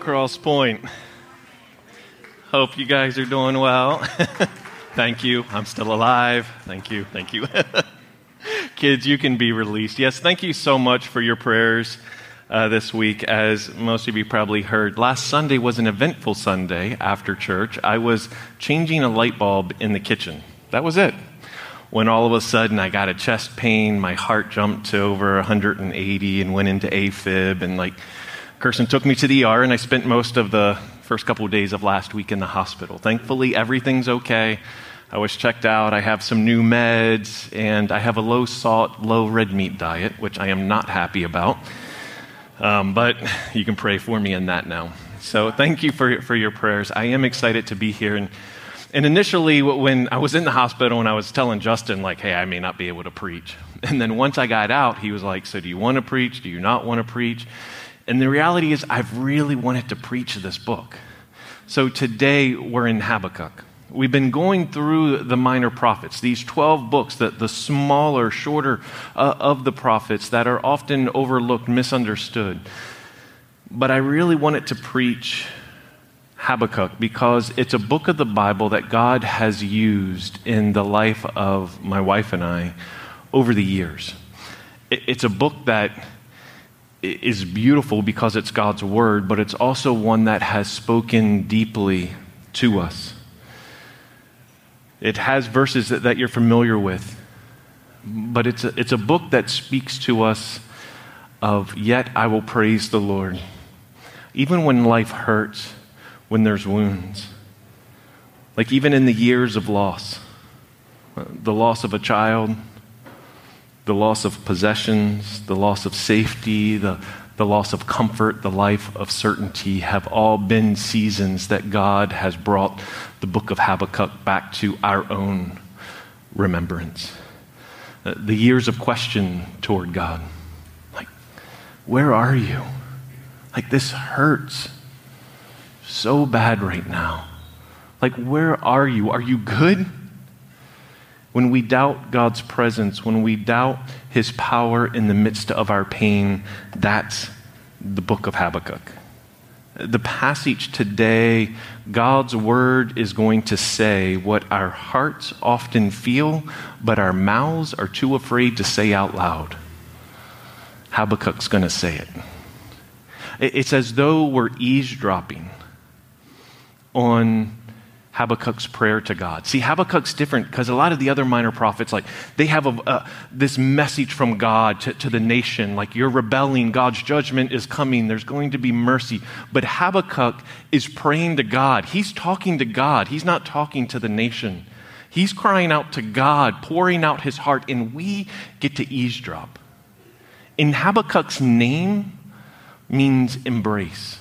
Cross Point. Hope you guys are doing well. Thank you. I'm still alive. Thank you. Thank you. Kids, you can be released. Yes, thank you so much for your prayers uh, this week. As most of you probably heard, last Sunday was an eventful Sunday after church. I was changing a light bulb in the kitchen. That was it. When all of a sudden I got a chest pain, my heart jumped to over 180 and went into AFib, and like, Kirsten took me to the ER, and I spent most of the first couple of days of last week in the hospital. Thankfully, everything's okay. I was checked out. I have some new meds, and I have a low salt, low red meat diet, which I am not happy about. Um, but you can pray for me in that now. So thank you for, for your prayers. I am excited to be here. And, and initially, when I was in the hospital and I was telling Justin, like, hey, I may not be able to preach. And then once I got out, he was like, so do you want to preach? Do you not want to preach? And the reality is, I've really wanted to preach this book. So today we're in Habakkuk. We've been going through the minor prophets, these 12 books, the, the smaller, shorter uh, of the prophets that are often overlooked, misunderstood. But I really wanted to preach Habakkuk because it's a book of the Bible that God has used in the life of my wife and I over the years. It's a book that is beautiful because it's God's word, but it's also one that has spoken deeply to us. It has verses that, that you're familiar with, but it's a, it's a book that speaks to us of, Yet I will praise the Lord. Even when life hurts, when there's wounds, like even in the years of loss, uh, the loss of a child, the loss of possessions, the loss of safety, the, the loss of comfort, the life of certainty have all been seasons that God has brought the book of Habakkuk back to our own remembrance. Uh, the years of question toward God. Like, where are you? Like, this hurts so bad right now. Like, where are you? Are you good? When we doubt God's presence, when we doubt his power in the midst of our pain, that's the book of Habakkuk. The passage today, God's word is going to say what our hearts often feel, but our mouths are too afraid to say out loud. Habakkuk's going to say it. It's as though we're eavesdropping on Habakkuk's prayer to God. See, Habakkuk's different because a lot of the other minor prophets, like, they have a, uh, this message from God to, to the nation, like, you're rebelling, God's judgment is coming, there's going to be mercy. But Habakkuk is praying to God. He's talking to God, he's not talking to the nation. He's crying out to God, pouring out his heart, and we get to eavesdrop. In Habakkuk's name means embrace.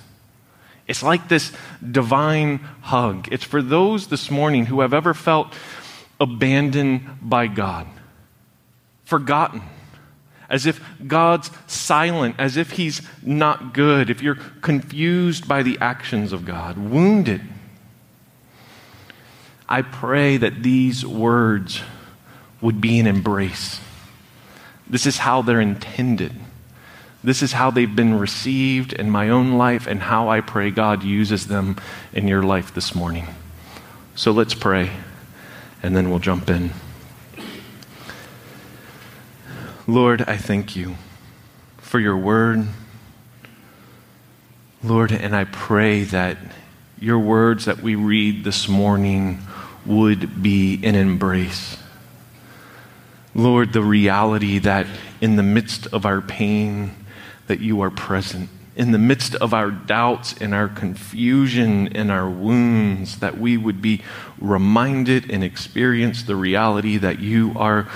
It's like this divine hug. It's for those this morning who have ever felt abandoned by God, forgotten, as if God's silent, as if He's not good, if you're confused by the actions of God, wounded. I pray that these words would be an embrace. This is how they're intended. This is how they've been received in my own life and how I pray God uses them in your life this morning. So let's pray, and then we'll jump in. Lord, I thank you for your word. Lord, and I pray that your words that we read this morning would be an embrace. Lord, the reality that in the midst of our pain, that you are present. In the midst of our doubts and our confusion and our wounds, that we would be reminded and experience the reality that you are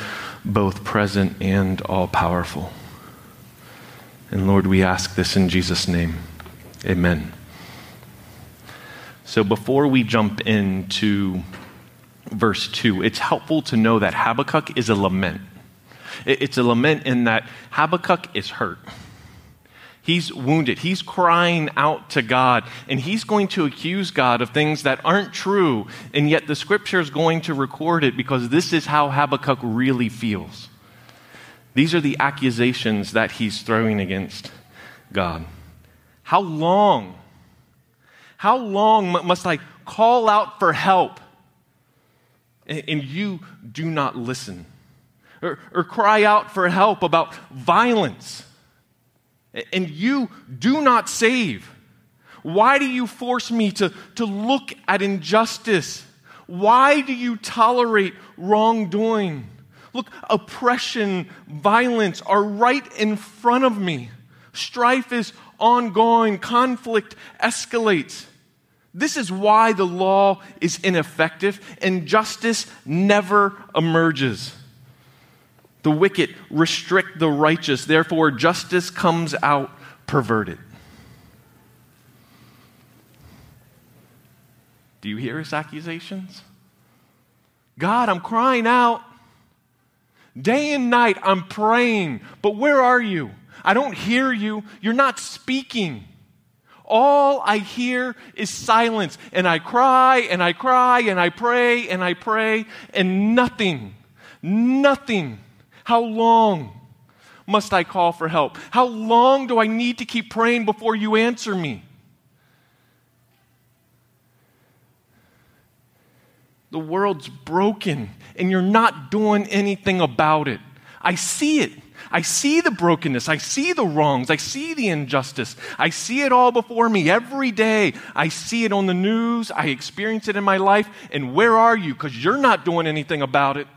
both present and all powerful. And Lord, we ask this in Jesus' name. Amen. So before we jump into verse 2, it's helpful to know that Habakkuk is a lament. It's a lament in that Habakkuk is hurt. He's wounded. He's crying out to God, and he's going to accuse God of things that aren't true, and yet the scripture is going to record it because this is how Habakkuk really feels. These are the accusations that he's throwing against God. How long How long must I call out for help and you do not listen? Or, or cry out for help about violence and you do not save? Why do you force me to, to look at injustice? Why do you tolerate wrongdoing? Look, oppression, violence are right in front of me. Strife is ongoing, conflict escalates. This is why the law is ineffective and justice never emerges. The wicked restrict the righteous, therefore, justice comes out perverted. Do you hear his accusations? God, I'm crying out. Day and night, I'm praying, but where are you? I don't hear you. You're not speaking. All I hear is silence, and I cry and I cry and I pray and I pray, and nothing, nothing. How long must I call for help? How long do I need to keep praying before you answer me? The world's broken and you're not doing anything about it. I see it. I see the brokenness. I see the wrongs. I see the injustice. I see it all before me every day. I see it on the news. I experience it in my life. And where are you? Because you're not doing anything about it.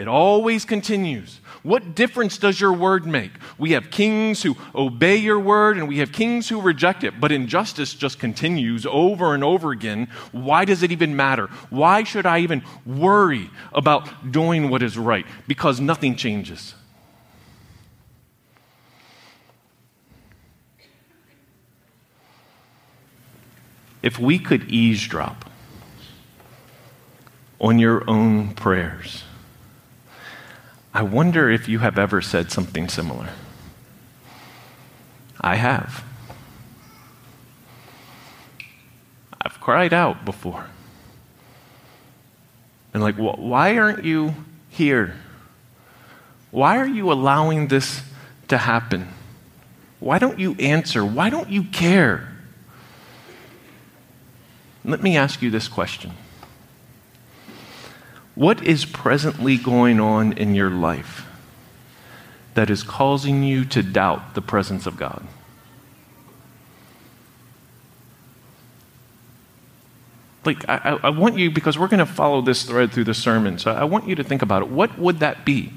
It always continues. What difference does your word make? We have kings who obey your word and we have kings who reject it, but injustice just continues over and over again. Why does it even matter? Why should I even worry about doing what is right? Because nothing changes. If we could eavesdrop on your own prayers, I wonder if you have ever said something similar. I have. I've cried out before. And, like, why aren't you here? Why are you allowing this to happen? Why don't you answer? Why don't you care? Let me ask you this question what is presently going on in your life that is causing you to doubt the presence of God? Like, I, I want you, because we're going to follow this thread through the sermon, so I want you to think about it. What would that be?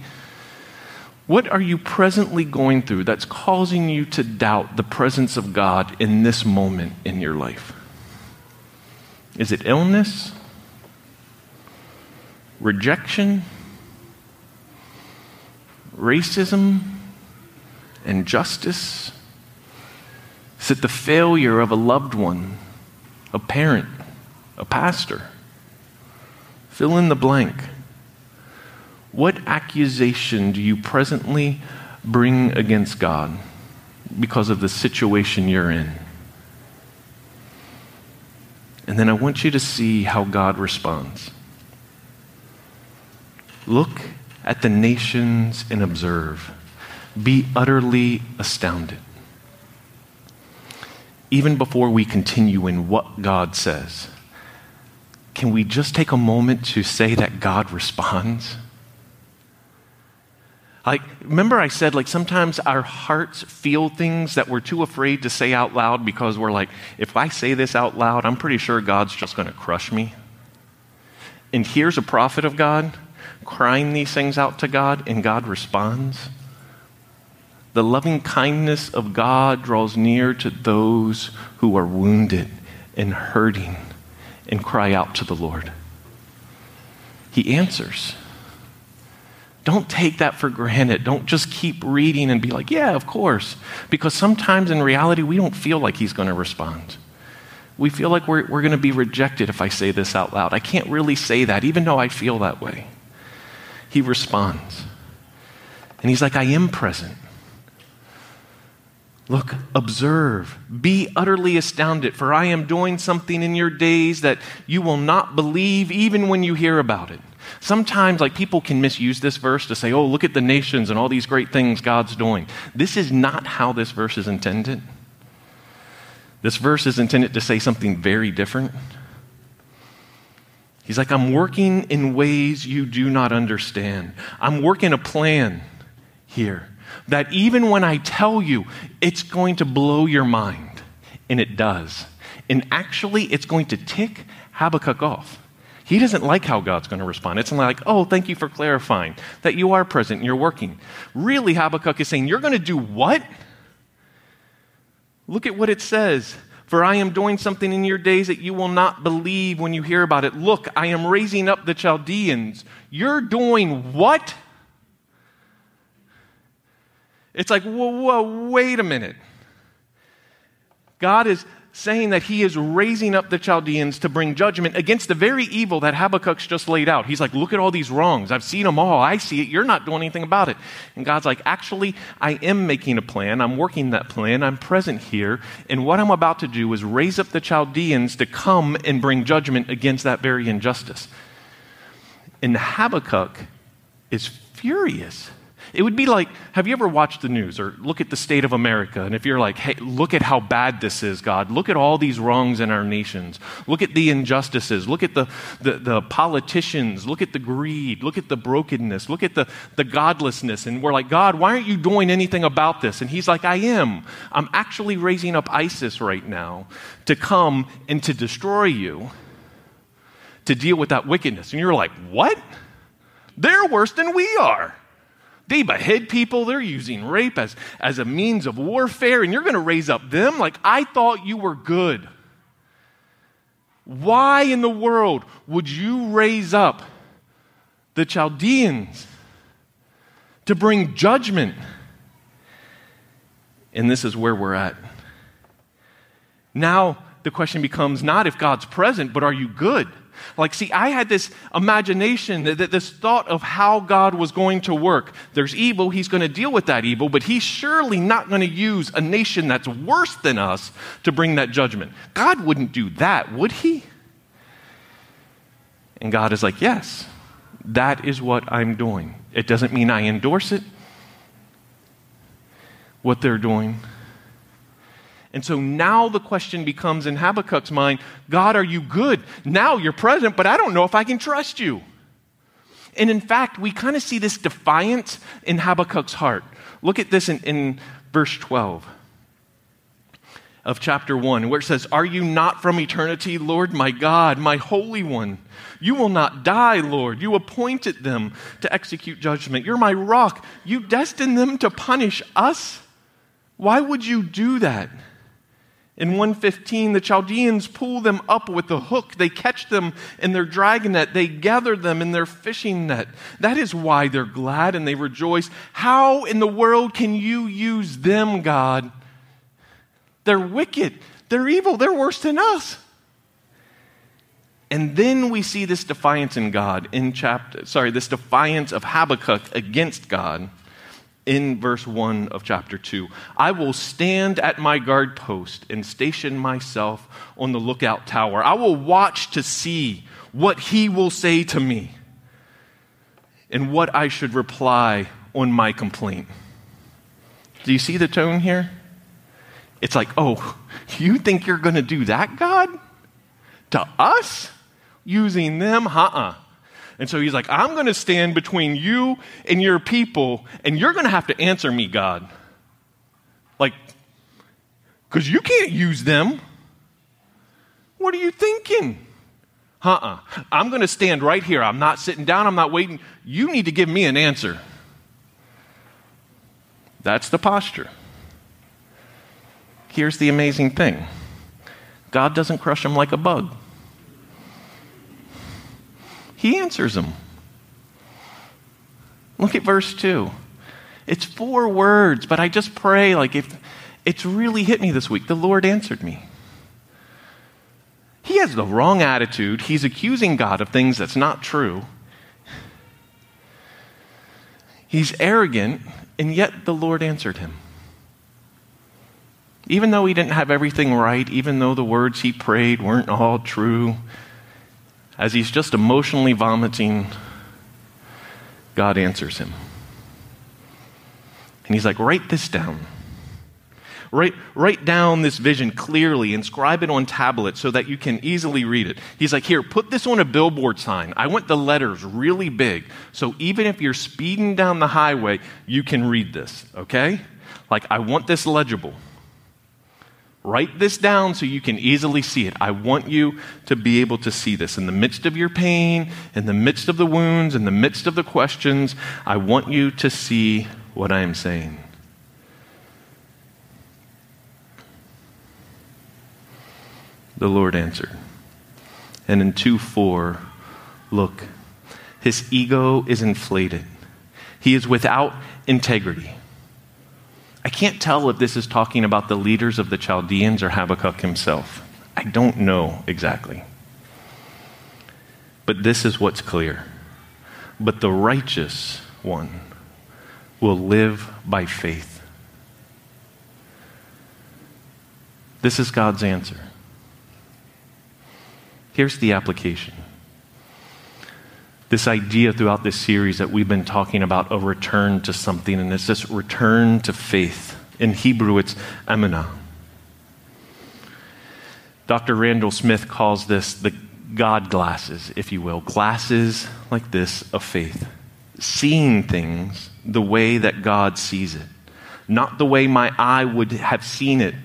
What are you presently going through that's causing you to doubt the presence of God in this moment in your life? Is it illness? Rejection, racism, injustice? Is it the failure of a loved one, a parent, a pastor? Fill in the blank. What accusation do you presently bring against God because of the situation you're in? And then I want you to see how God responds. Look at the nations and observe. Be utterly astounded. Even before we continue in what God says, can we just take a moment to say that God responds? Like, remember I said, like, sometimes our hearts feel things that we're too afraid to say out loud because we're like, if I say this out loud, I'm pretty sure God's just going to crush me. And here's a prophet of God crying these things out to God and God responds. The loving kindness of God draws near to those who are wounded and hurting and cry out to the Lord. He answers. Don't take that for granted. Don't just keep reading and be like, yeah, of course. Because sometimes in reality, we don't feel like He's going to respond. We feel like we're, we're going to be rejected if I say this out loud. I can't really say that, even though I feel that way he responds. And he's like, I am present. Look, observe, be utterly astounded, for I am doing something in your days that you will not believe even when you hear about it. Sometimes, like, people can misuse this verse to say, oh, look at the nations and all these great things God's doing. This is not how this verse is intended. This verse is intended to say something very different. He's like, I'm working in ways you do not understand. I'm working a plan here that even when I tell you, it's going to blow your mind. And it does. And actually, it's going to tick Habakkuk off. He doesn't like how God's going to respond. It's like, oh, thank you for clarifying that you are present and you're working. Really, Habakkuk is saying, you're going to do what? Look at what it says. For I am doing something in your days that you will not believe when you hear about it. Look, I am raising up the Chaldeans. You're doing what? It's like, whoa, whoa, wait a minute. God is saying that he is raising up the Chaldeans to bring judgment against the very evil that Habakkuk's just laid out. He's like, look at all these wrongs. I've seen them all. I see it. You're not doing anything about it. And God's like, actually, I am making a plan. I'm working that plan. I'm present here. And what I'm about to do is raise up the Chaldeans to come and bring judgment against that very injustice. And Habakkuk is furious. It would be like have you ever watched the news or look at the state of America? And if you're like, hey, look at how bad this is, God, look at all these wrongs in our nations, look at the injustices, look at the, the, the politicians, look at the greed, look at the brokenness, look at the, the godlessness. And we're like, God, why aren't you doing anything about this? And He's like, I am. I'm actually raising up ISIS right now to come and to destroy you, to deal with that wickedness. And you're like, what? They're worse than we are. They behead people. They're using rape as, as a means of warfare, and you're going to raise up them? Like, I thought you were good. Why in the world would you raise up the Chaldeans to bring judgment? And this is where we're at. Now, the question becomes not if God's present, but are you good? Like, see, I had this imagination, that, this thought of how God was going to work. There's evil, He's going to deal with that evil, but He's surely not going to use a nation that's worse than us to bring that judgment. God wouldn't do that, would He? And God is like, yes, that is what I'm doing. It doesn't mean I endorse it, what they're doing. And so now the question becomes in Habakkuk's mind God, are you good? Now you're present, but I don't know if I can trust you. And in fact, we kind of see this defiance in Habakkuk's heart. Look at this in, in verse 12 of chapter 1, where it says, Are you not from eternity, Lord my God, my Holy One? You will not die, Lord. You appointed them to execute judgment. You're my rock. You destined them to punish us. Why would you do that? In 115, the Chaldeans pull them up with a hook. They catch them in their dragon. They gather them in their fishing net. That is why they're glad and they rejoice. How in the world can you use them, God? They're wicked. They're evil. They're worse than us. And then we see this defiance in God in chapter, sorry, this defiance of Habakkuk against God in verse 1 of chapter 2. I will stand at my guard post and station myself on the lookout tower. I will watch to see what he will say to me and what I should reply on my complaint. Do you see the tone here? It's like, oh, you think you're going to do that, God? To us? Using them? Uh uh-uh. And so he's like, I'm going to stand between you and your people, and you're going to have to answer me, God. Like, because you can't use them. What are you thinking? Uh uh-uh. uh. i am going to stand right here. I'm not sitting down. I'm not waiting. You need to give me an answer. That's the posture. Here's the amazing thing God doesn't crush them like a bug. He answers them. Look at verse 2. It's four words, but I just pray like if it's really hit me this week, the Lord answered me. He has the wrong attitude. He's accusing God of things that's not true. He's arrogant, and yet the Lord answered him. Even though he didn't have everything right, even though the words he prayed weren't all true, as he's just emotionally vomiting, God answers him. And he's like, Write this down. Write, write down this vision clearly, inscribe it on tablets so that you can easily read it. He's like, Here, put this on a billboard sign. I want the letters really big. So even if you're speeding down the highway, you can read this, okay? Like, I want this legible. Write this down so you can easily see it. I want you to be able to see this. In the midst of your pain, in the midst of the wounds, in the midst of the questions, I want you to see what I am saying. The Lord answered. And in 2 4, look, his ego is inflated. He is without integrity. I can't tell if this is talking about the leaders of the Chaldeans or Habakkuk himself. I don't know exactly. But this is what's clear. But the righteous one will live by faith. This is God's answer. Here's the application. This idea throughout this series that we've been talking about a return to something, and it's this return to faith. In Hebrew, it's emunah. Dr. Randall Smith calls this the God glasses, if you will, glasses like this of faith, seeing things the way that God sees it, not the way my eye would have seen it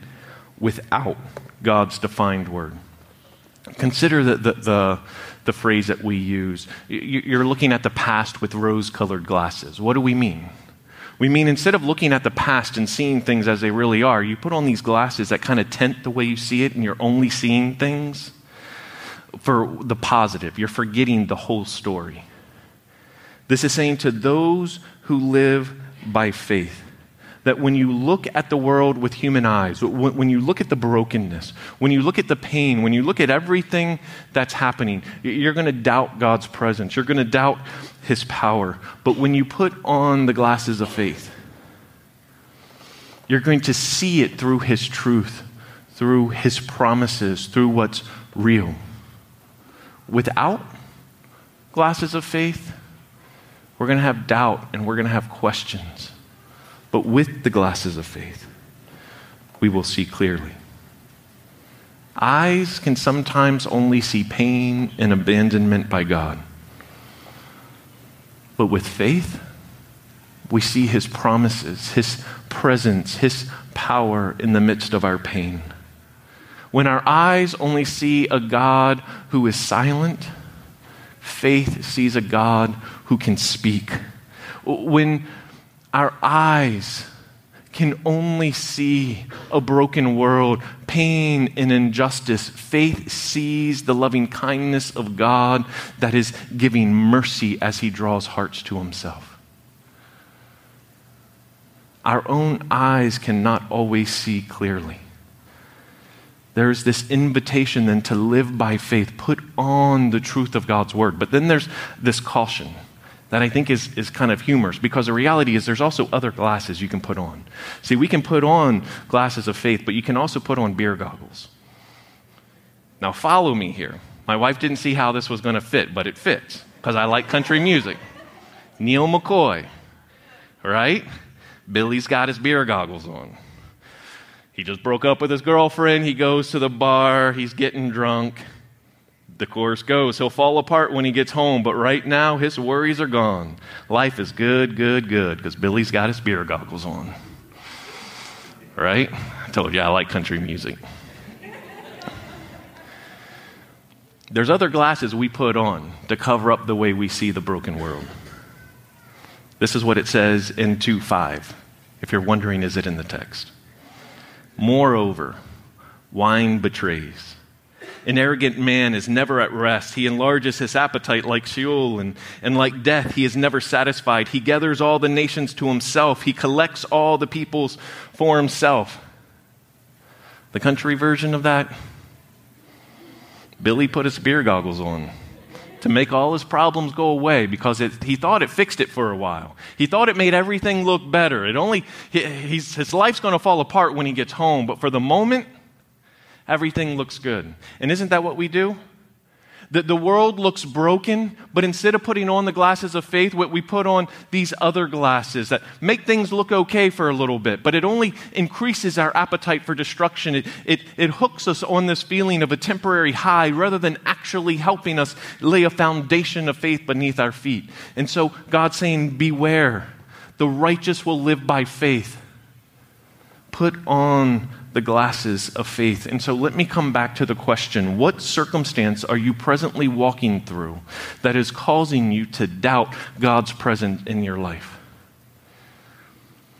without God's defined word. Consider the, the, the, the phrase that we use. You're looking at the past with rose colored glasses. What do we mean? We mean instead of looking at the past and seeing things as they really are, you put on these glasses that kind of tint the way you see it, and you're only seeing things for the positive. You're forgetting the whole story. This is saying to those who live by faith, that when you look at the world with human eyes, when you look at the brokenness, when you look at the pain, when you look at everything that's happening, you're going to doubt God's presence. You're going to doubt His power. But when you put on the glasses of faith, you're going to see it through His truth, through His promises, through what's real. Without glasses of faith, we're going to have doubt and we're going to have questions. But with the glasses of faith, we will see clearly. Eyes can sometimes only see pain and abandonment by God. But with faith, we see his promises, his presence, his power in the midst of our pain. When our eyes only see a God who is silent, faith sees a God who can speak. When our eyes can only see a broken world, pain and injustice. Faith sees the loving kindness of God that is giving mercy as He draws hearts to Himself. Our own eyes cannot always see clearly. There's this invitation then to live by faith, put on the truth of God's word. But then there's this caution that I think is, is kind of humorous because the reality is there's also other glasses you can put on. See, we can put on glasses of faith, but you can also put on beer goggles. Now, follow me here. My wife didn't see how this was going to fit, but it fits because I like country music. Neal McCoy, right? Billy's got his beer goggles on. He just broke up with his girlfriend. He goes to the bar. He's getting drunk the chorus goes. He'll fall apart when he gets home, but right now his worries are gone. Life is good, good, good, because Billy's got his beer goggles on. Right? I told you I like country music. There's other glasses we put on to cover up the way we see the broken world. This is what it says in 2 5. If you're wondering, is it in the text? Moreover, wine betrays an arrogant man is never at rest. He enlarges his appetite like Sheol, and, and like death, he is never satisfied. He gathers all the nations to himself, he collects all the peoples for himself. The country version of that Billy put his beer goggles on to make all his problems go away because it, he thought it fixed it for a while. He thought it made everything look better. It only, he, his life's going to fall apart when he gets home, but for the moment, everything looks good. And isn't that what we do? The, the world looks broken, but instead of putting on the glasses of faith, what we put on these other glasses that make things look okay for a little bit, but it only increases our appetite for destruction. It, it, it hooks us on this feeling of a temporary high rather than actually helping us lay a foundation of faith beneath our feet. And so God's saying, Beware, the righteous will live by faith. Put on the glasses of faith. And so let me come back to the question what circumstance are you presently walking through that is causing you to doubt God's presence in your life?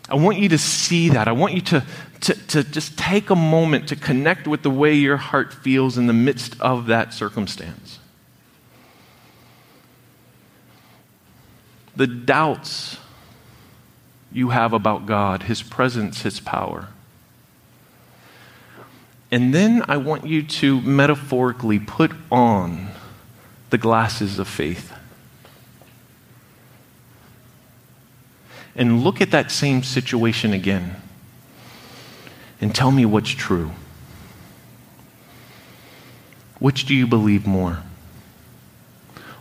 I want you to see that. I want you to, to, to just take a moment to connect with the way your heart feels in the midst of that circumstance. The doubts you have about God, His presence, His power and then I want you to metaphorically put on the glasses of faith. And look at that same situation again and tell me what's true. Which do you believe more?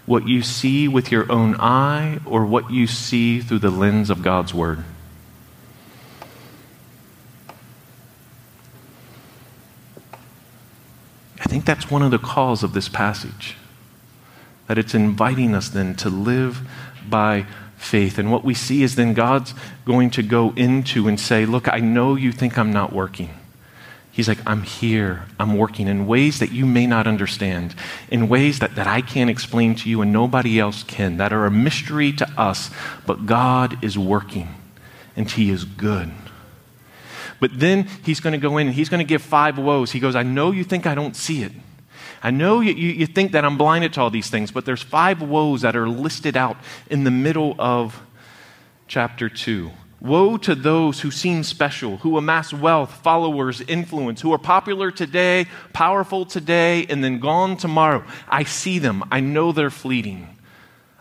What you see with your own eye or what you see through the lens of God's Word? Think that's one of the calls of this passage. That it's inviting us then to live by faith. And what we see is then God's going to go into and say, Look, I know you think I'm not working. He's like, I'm here. I'm working in ways that you may not understand, in ways that, that I can't explain to you and nobody else can, that are a mystery to us. But God is working, and He is good. But then he's going to go in and he's going to give five woes. He goes, I know you think I don't see it. I know you, you, you, think that I'm blinded to all these things, but there's five woes that are listed out in the middle of chapter 2. Woe to those who seem special, who amass wealth, followers, influence, who are popular today, powerful today, and then gone tomorrow. I see them. I know they're fleeting.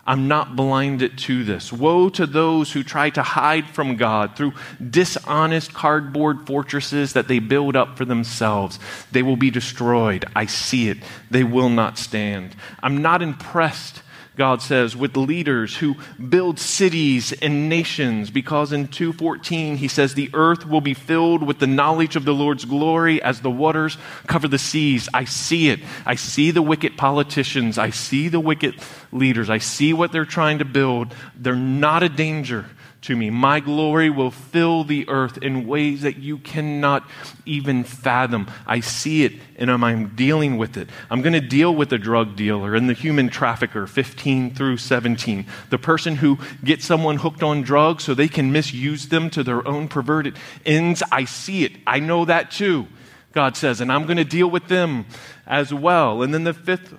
I'm not blinded to this. Woe to those who try to hide from God through dishonest cardboard fortresses that they build up for themselves. They will be destroyed. I see it. They will not stand. I'm not impressed God says, with leaders who build cities and nations, because in 2:14 he says the earth will be filled with the knowledge of the Lord's glory as the waters cover the seas. I see it. I see the wicked politicians. I see the wicked leaders. I see what they're trying to build. They're not a danger to me. My glory will fill the earth in ways that you cannot even fathom. I see it and I'm dealing with it. I'm going to deal with the drug dealer and the human trafficker, 15 through 17. The person who gets someone hooked on drugs so they can misuse them to their own perverted ends. I see it. I know that too, God says, and I'm going to deal with them as well. And then the fifth,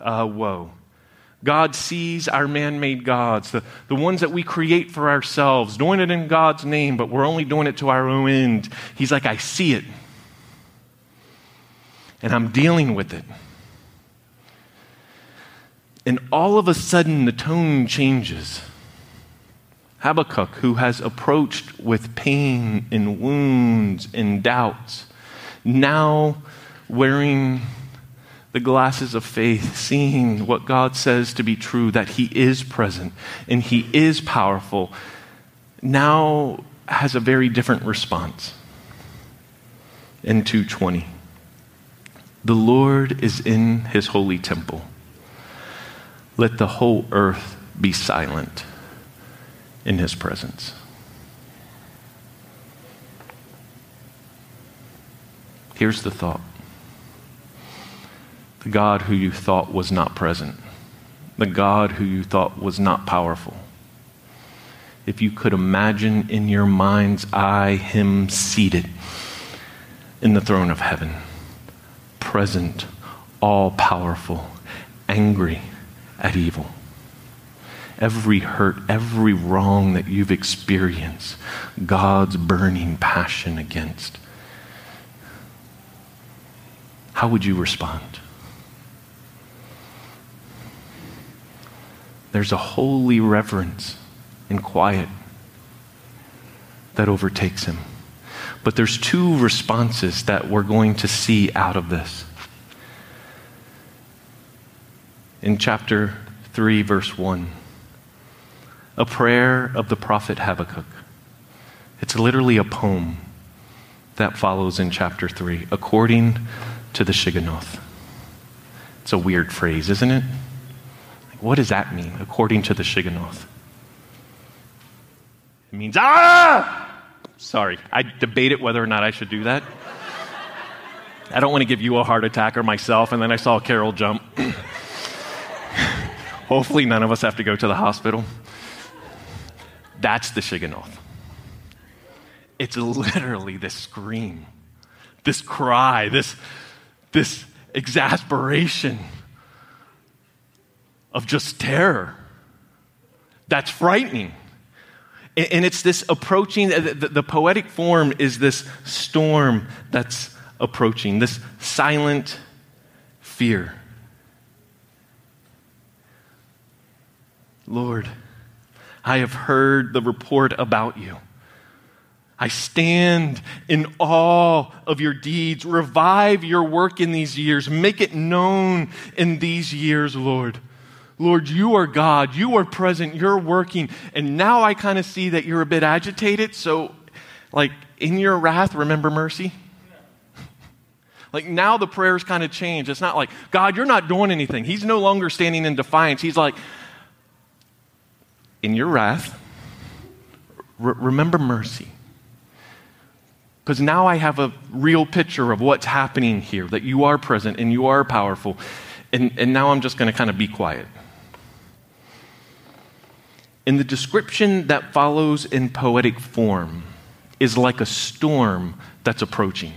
uh, woe God sees our man made gods, the, the ones that we create for ourselves, doing it in God's name, but we're only doing it to our own end. He's like, I see it. And I'm dealing with it. And all of a sudden, the tone changes. Habakkuk, who has approached with pain and wounds and doubts, now wearing the glasses of faith, seeing what God says to be true, that He is present and He is powerful, now has a very different response. In 220, the Lord is in His holy temple. Let the whole earth be silent in His presence. Here's the thought the God who you thought was not present, the God who you thought was not powerful. If you could imagine in your mind's eye him seated in the throne of heaven, present, all powerful, angry at evil. Every hurt, every wrong that you've experienced, God's burning passion against. How would you respond? There's a holy reverence and quiet that overtakes him. But there's two responses that we're going to see out of this. in chapter 3, verse 1. A prayer of the prophet Habakkuk. It's literally a poem that follows in chapter 3, according to the Shigionoth. It's a weird phrase, isn't it? What does that mean, according to the Shigionoth? It means, ah! Sorry, I debated whether or not I should do that. I don't want to give you a heart attack or myself, and then I saw Carol jump. Hopefully, none of us have to go to the hospital. That's the Shigionoth. It's literally this scream, this cry, this, this exasperation of just terror. That's frightening. And it's this approaching, the, poetic form is this storm that's approaching, this silent fear. Lord, I have heard the report about you. I stand in awe of your deeds. Revive your work in these years. Make it known in these years, Lord. Lord, you are God. You are present. You're working. And now I kind of see that you're a bit agitated. So, like, in your wrath, remember mercy. Like now the prayers kind of change. It's not like, God, you're not doing anything. He's no longer standing in defiance. He's like, in your wrath, re- remember mercy. Because now I have a real picture of what's happening here, that you are present and you are powerful. And, and now I'm just going to kind of be quiet. And the description that follows in poetic form is like a storm that's approaching.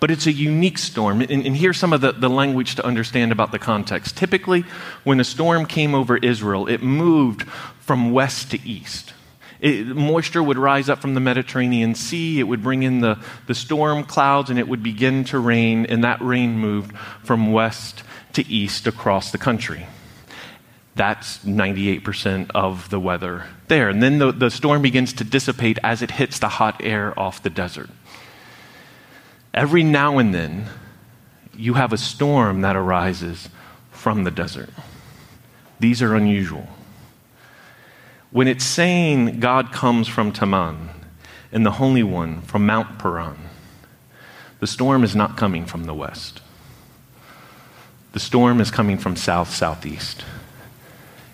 But it's a unique storm. And, and, here's some of the, the language to understand about the context. Typically, when a storm came over Israel, it moved from west to east. It, moisture would rise up from the Mediterranean Sea. It would bring in the, the storm clouds and it would begin to rain, and that rain moved from west to east across the country. That's 98% of the weather there. And then the, the storm begins to dissipate as it hits the hot air off the desert. Every now and then, you have a storm that arises from the desert. These are unusual. When it's saying God comes from Teman and the Holy One from Mount Paran, the storm is not coming from the west. The storm is coming from south southeast.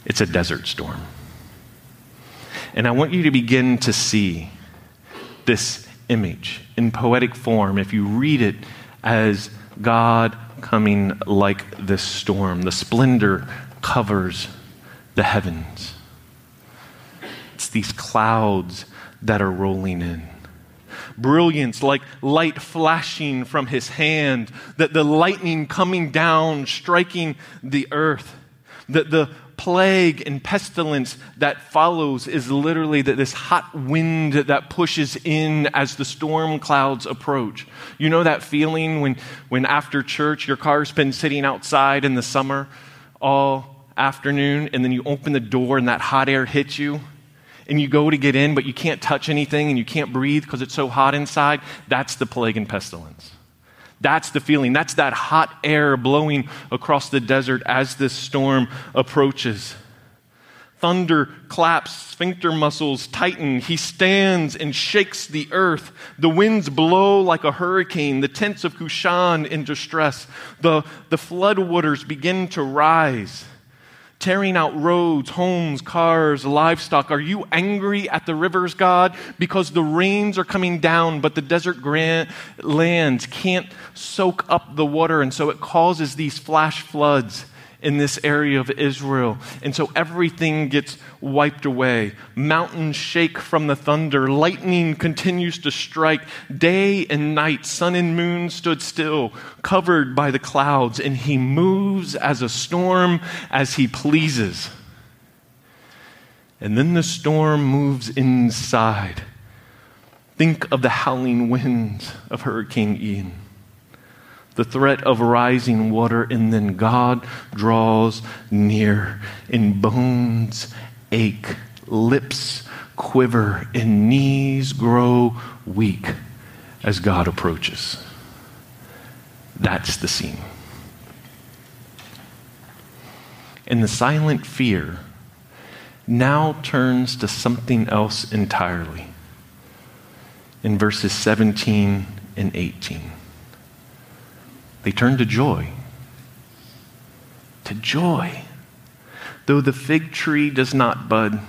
It's a desert storm. And I want you to begin to see this image in poetic form if you read it as God coming like this storm. The splendor covers the heavens. It's these clouds that are rolling in. Brilliance, like light flashing from his hand, that the lightning coming down, striking the earth, that the plague and pestilence that follows is literally that this hot wind that pushes in as the storm clouds approach. You know that feeling when, when after church your car's been sitting outside in the summer all afternoon and then you open the door and that hot air hits you and you go to get in but you can't touch anything and you can't breathe because it's so hot inside? That's the plague and pestilence. That's the feeling. That's that hot air blowing across the desert as this storm approaches. Thunder claps, sphincter muscles tighten. He stands and shakes the earth. The winds blow like a hurricane, the tents of Cushan in distress. The, the flood waters begin to rise tearing out roads, homes, cars, livestock? Are you angry at the rivers, God, because the rains are coming down, but the desert grand lands can't soak up the water, and so it causes these flash floods? In this area of Israel. And so everything gets wiped away. Mountains shake from the thunder. Lightning continues to strike. Day and night, sun and moon stood still, covered by the clouds. And he moves as a storm as he pleases. And then the storm moves inside. Think of the howling winds of Hurricane Ian the threat of rising water, and then God draws near, and bones ache, lips quiver, and knees grow weak as God approaches. That's the scene. and the silent fear now turns to something else entirely in verses 17 and 18. They turn to joy. To joy. Though the fig tree does not bud,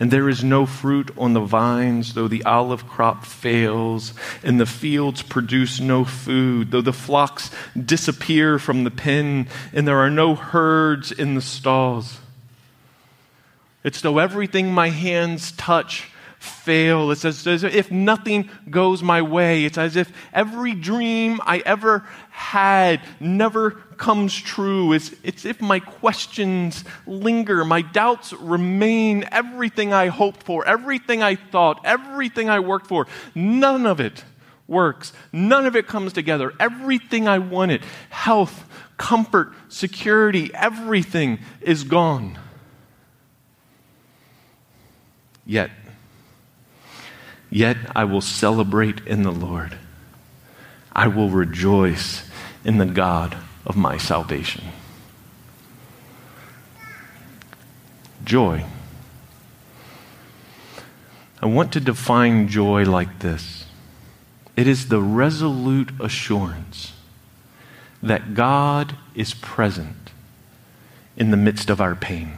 and there is no fruit on the vines, though the olive crop fails, and the fields produce no food, though the flocks disappear from the pen, and there are no herds in the stalls. It's though everything my hands touch fail. It's as, as, if nothing goes my way. It's as if every dream I ever had never comes true. It's, it's if my questions linger, my doubts remain. Everything I hoped for, everything I thought, everything I worked for, none of it works. None of it comes together. Everything I wanted health, comfort, security everything is gone. Yet, Yet I will celebrate in the Lord. I will rejoice in the God of my salvation. Joy. I want to define joy like this it is the resolute assurance that God is present in the midst of our pain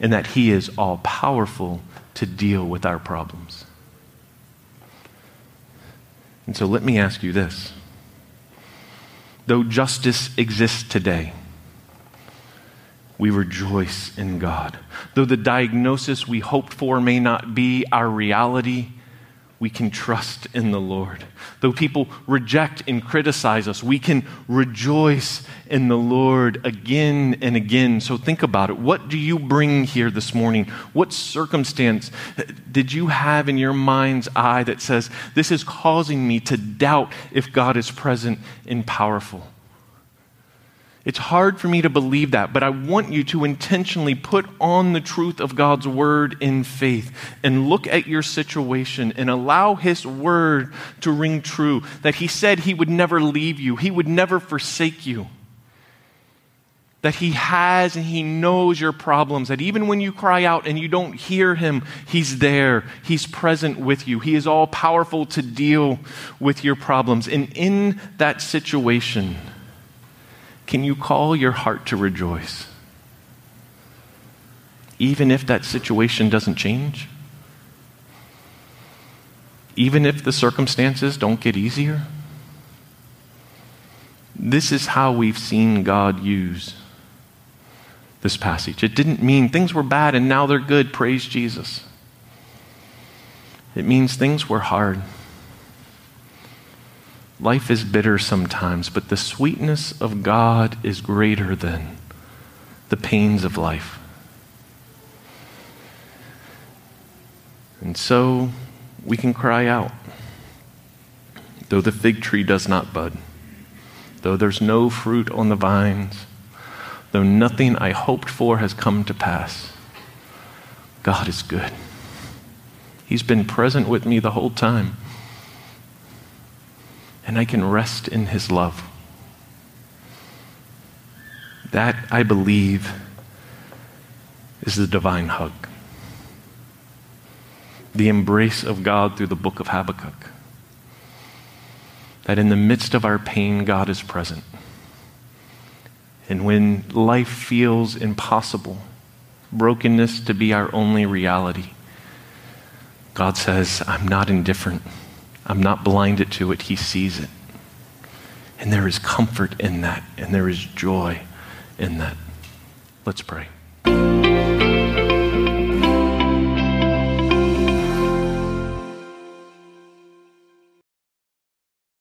and that He is all powerful to deal with our problems. And so let me ask you this. Though justice exists today, we rejoice in God. Though the diagnosis we hoped for may not be our reality, we can trust in the Lord. Though people reject and criticize us, we can rejoice in the Lord again and again. So think about it. What do you bring here this morning? What circumstance did you have in your mind's eye that says, This is causing me to doubt if God is present and powerful? It's hard for me to believe that, but I want you to intentionally put on the truth of God's word in faith and look at your situation and allow His word to ring true that He said He would never leave you, He would never forsake you. That He has and He knows your problems, that even when you cry out and you don't hear Him, He's there. He's present with you. He is all powerful to deal with your problems. And in that situation, can you call your heart to rejoice? Even if that situation doesn't change? Even if the circumstances don't get easier? This is how we've seen God use this passage. It didn't mean things were bad and now they're good. Praise Jesus. It means things were hard. Life is bitter sometimes, but the sweetness of God is greater than the pains of life. And so we can cry out, though the fig tree does not bud, though there's no fruit on the vines, though nothing I hoped for has come to pass, God is good. He's been present with me the whole time and I can rest in his love. That, I believe, is the divine hug. The embrace of God through the book of Habakkuk. That in the midst of our pain, God is present. And when life feels impossible, brokenness to be our only reality, God says, I'm not indifferent. I'm not blinded to it. He sees it. And there is comfort in that, and there is joy in that. Let's pray.